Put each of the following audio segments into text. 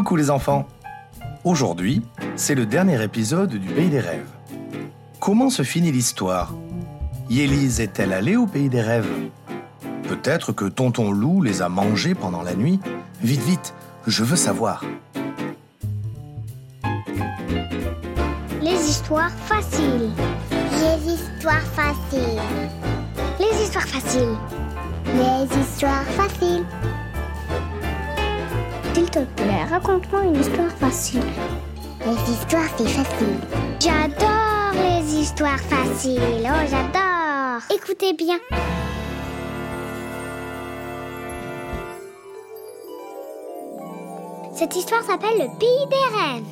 Coucou les enfants Aujourd'hui, c'est le dernier épisode du Pays des Rêves. Comment se finit l'histoire? Yélise est-elle allée au Pays des Rêves? Peut-être que Tonton Loup les a mangés pendant la nuit? Vite, vite, je veux savoir. Les histoires faciles. Les histoires faciles. Les histoires faciles. Les histoires faciles. S'il te plaît, raconte-moi une histoire facile. Les histoires, c'est facile. J'adore les histoires faciles. Oh, j'adore. Écoutez bien. Cette histoire s'appelle Le Pays des Rêves.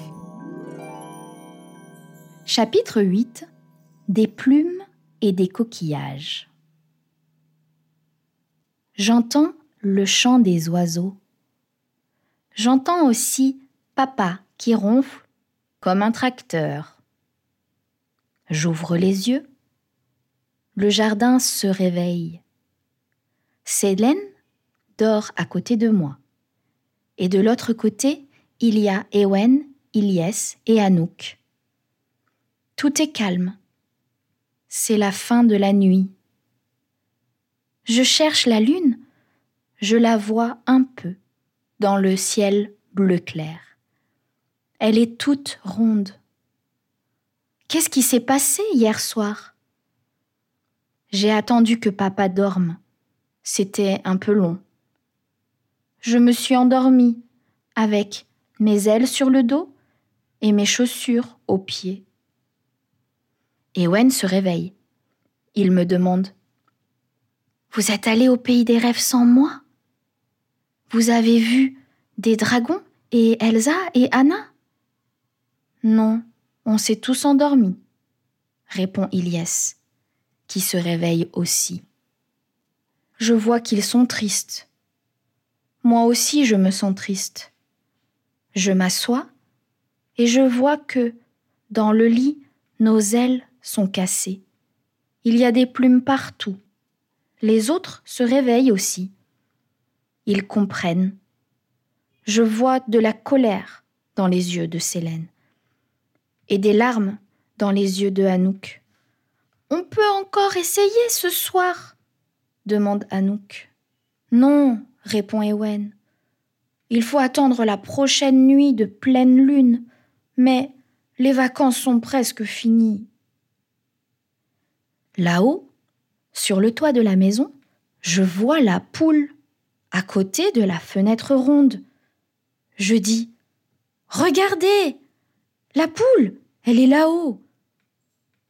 Chapitre 8 Des plumes et des coquillages. J'entends le chant des oiseaux. J'entends aussi papa qui ronfle comme un tracteur. J'ouvre les yeux. Le jardin se réveille. Célène dort à côté de moi. Et de l'autre côté, il y a Ewen, Ilyes et Anouk. Tout est calme. C'est la fin de la nuit. Je cherche la lune. Je la vois un peu dans le ciel bleu clair. Elle est toute ronde. Qu'est-ce qui s'est passé hier soir? J'ai attendu que papa dorme. C'était un peu long. Je me suis endormie avec mes ailes sur le dos et mes chaussures aux pieds. Ewen se réveille. Il me demande Vous êtes allé au pays des rêves sans moi? Vous avez vu des dragons et Elsa et Anna? Non, on s'est tous endormis, répond Ilyes, qui se réveille aussi. Je vois qu'ils sont tristes. Moi aussi je me sens triste. Je m'assois et je vois que, dans le lit, nos ailes sont cassées. Il y a des plumes partout. Les autres se réveillent aussi. Ils comprennent. Je vois de la colère dans les yeux de Célène et des larmes dans les yeux de Anouk. On peut encore essayer ce soir? demande Anouk. Non, répond Ewen. Il faut attendre la prochaine nuit de pleine lune, mais les vacances sont presque finies. Là-haut, sur le toit de la maison, je vois la poule à côté de la fenêtre ronde. Je dis Regardez La poule Elle est là-haut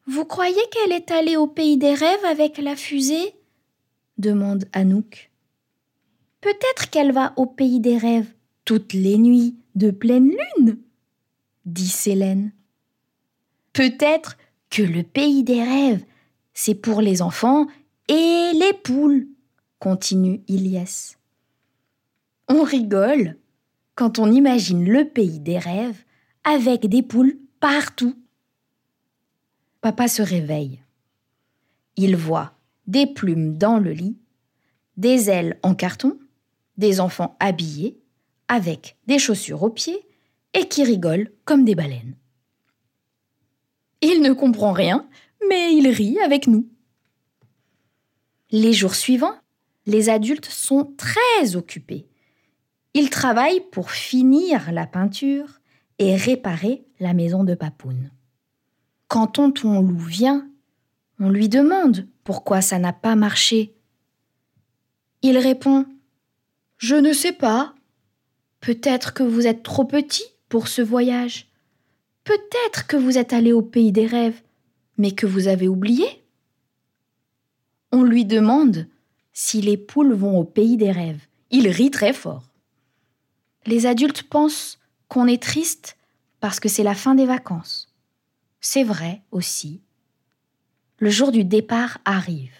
Vous croyez qu'elle est allée au pays des rêves avec la fusée? demande Anouk. Peut-être qu'elle va au pays des rêves toutes les nuits de pleine lune dit Célène. Peut-être que le pays des rêves, c'est pour les enfants et les poules, continue Ilyes. On rigole quand on imagine le pays des rêves avec des poules partout. Papa se réveille. Il voit des plumes dans le lit, des ailes en carton, des enfants habillés, avec des chaussures aux pieds et qui rigolent comme des baleines. Il ne comprend rien, mais il rit avec nous. Les jours suivants, les adultes sont très occupés. Ils travaillent pour finir la peinture et réparer la maison de Papoun. Quand tonton loup vient, on lui demande pourquoi ça n'a pas marché. Il répond Je ne sais pas. Peut-être que vous êtes trop petit pour ce voyage. Peut-être que vous êtes allé au pays des rêves, mais que vous avez oublié. On lui demande si les poules vont au pays des rêves. Il rit très fort. Les adultes pensent qu'on est triste parce que c'est la fin des vacances. C'est vrai aussi. Le jour du départ arrive.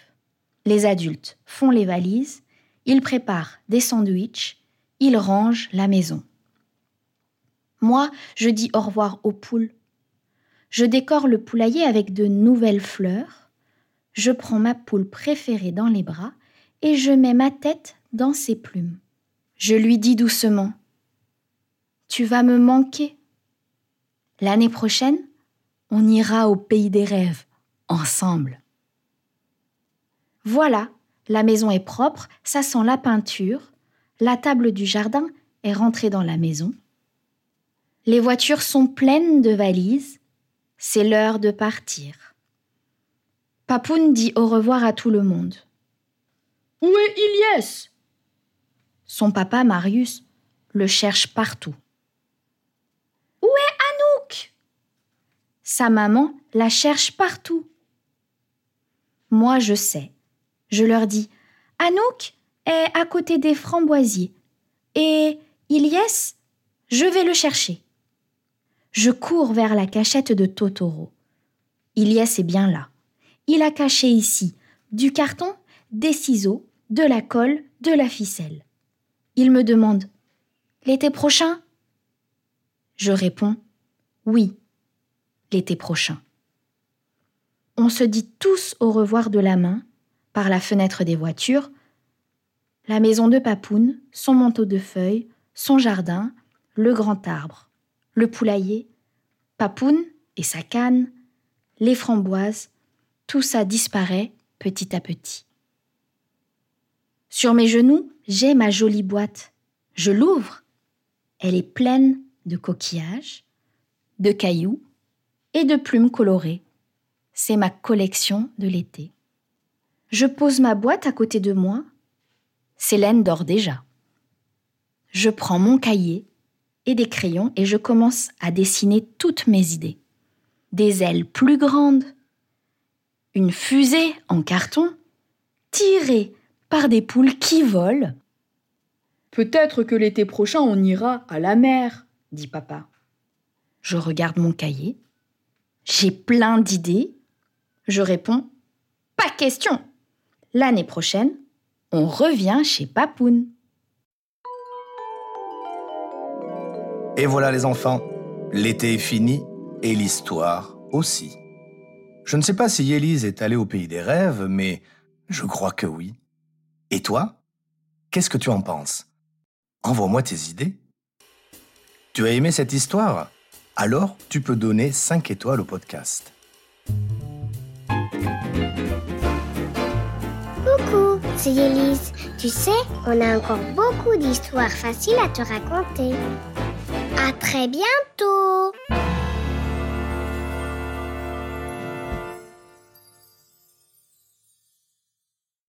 Les adultes font les valises, ils préparent des sandwichs, ils rangent la maison. Moi, je dis au revoir aux poules. Je décore le poulailler avec de nouvelles fleurs. Je prends ma poule préférée dans les bras et je mets ma tête dans ses plumes. Je lui dis doucement tu vas me manquer. L'année prochaine, on ira au pays des rêves, ensemble. Voilà, la maison est propre, ça sent la peinture, la table du jardin est rentrée dans la maison. Les voitures sont pleines de valises, c'est l'heure de partir. Papoun dit au revoir à tout le monde. Où est Ilyes? Son papa, Marius, le cherche partout. Où est Anouk Sa maman la cherche partout. Moi, je sais. Je leur dis Anouk est à côté des framboisiers. Et Ilyes, je vais le chercher. Je cours vers la cachette de Totoro. Ilyes est bien là. Il a caché ici du carton, des ciseaux, de la colle, de la ficelle. Il me demande L'été prochain? Je réponds Oui, l'été prochain. On se dit tous au revoir de la main, par la fenêtre des voitures, la maison de Papoun, son manteau de feuilles, son jardin, le grand arbre, le poulailler, Papoun et sa canne, les framboises, tout ça disparaît petit à petit. Sur mes genoux, j'ai ma jolie boîte. Je l'ouvre. Elle est pleine de coquillages, de cailloux et de plumes colorées. C'est ma collection de l'été. Je pose ma boîte à côté de moi. Célène dort déjà. Je prends mon cahier et des crayons et je commence à dessiner toutes mes idées. Des ailes plus grandes, une fusée en carton, tirée par des poules qui volent. Peut-être que l'été prochain on ira à la mer, dit papa. Je regarde mon cahier. J'ai plein d'idées. Je réponds Pas question. L'année prochaine, on revient chez Papoun. Et voilà les enfants, l'été est fini et l'histoire aussi. Je ne sais pas si Élise est allée au pays des rêves, mais je crois que oui. Et toi Qu'est-ce que tu en penses? Envoie-moi tes idées. Tu as aimé cette histoire? Alors tu peux donner 5 étoiles au podcast. Coucou, c'est Élise. Tu sais, on a encore beaucoup d'histoires faciles à te raconter. À très bientôt